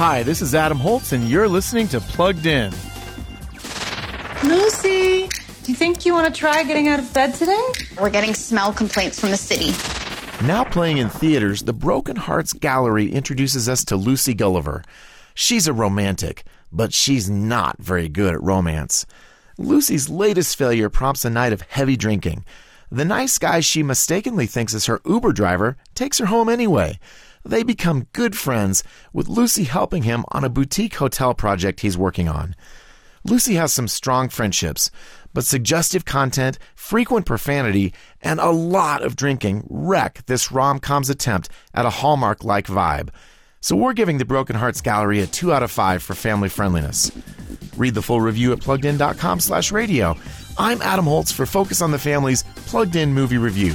Hi, this is Adam Holz, and you're listening to Plugged In. Lucy, do you think you want to try getting out of bed today? We're getting smell complaints from the city. Now playing in theaters, the Broken Hearts Gallery introduces us to Lucy Gulliver. She's a romantic, but she's not very good at romance. Lucy's latest failure prompts a night of heavy drinking. The nice guy she mistakenly thinks is her Uber driver takes her home anyway. They become good friends, with Lucy helping him on a boutique hotel project he's working on. Lucy has some strong friendships, but suggestive content, frequent profanity, and a lot of drinking wreck this rom com's attempt at a Hallmark like vibe. So we're giving the Broken Hearts Gallery a 2 out of 5 for family friendliness. Read the full review at pluggedin.com slash radio. I'm Adam Holz for Focus on the Family's Plugged In Movie Review.